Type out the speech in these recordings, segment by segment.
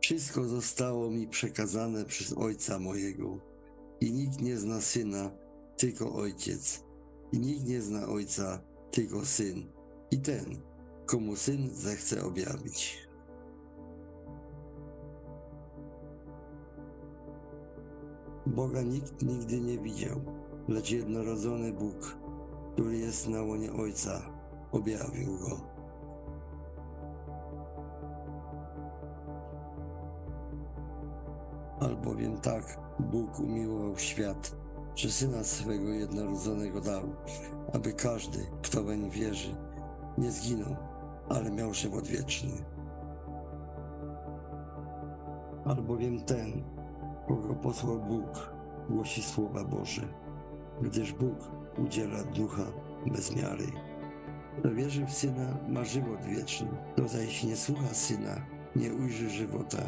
Wszystko zostało mi przekazane przez Ojca mojego. I nikt nie zna Syna, tylko Ojciec. I nikt nie zna Ojca, tylko Syn. I ten, komu Syn zechce objawić. Boga nikt nigdy nie widział, lecz jednorodzony Bóg, który jest na łonie Ojca, objawił go. Albowiem tak Bóg umiłował świat, że Syna swego jednorodzonego dał, aby każdy, kto weń wierzy, nie zginął, ale miał żywot wieczny. Albowiem ten, kogo posłał Bóg, głosi słowa Boże, gdyż Bóg udziela ducha bez miary. Kto wierzy w Syna, ma żywot wieczny. Kto zaś nie słucha Syna, nie ujrzy żywota,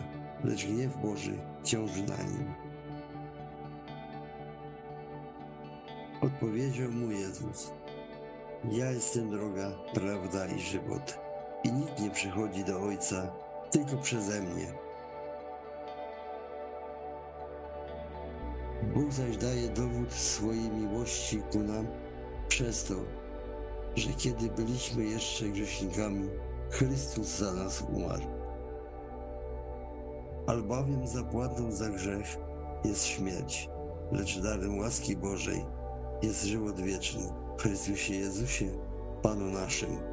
lecz gniew Boży ciąży na nim. Odpowiedział mu Jezus: Ja jestem droga, prawda i żywot. I nikt nie przychodzi do Ojca tylko przeze mnie. Bóg zaś daje dowód swojej miłości ku nam przez to, że kiedy byliśmy jeszcze grzesznikami, Chrystus za nas umarł. Albowiem zapłatą za grzech jest śmierć, lecz darem łaski Bożej jest żywot wieczny w Chrystusie Jezusie, Panu naszym.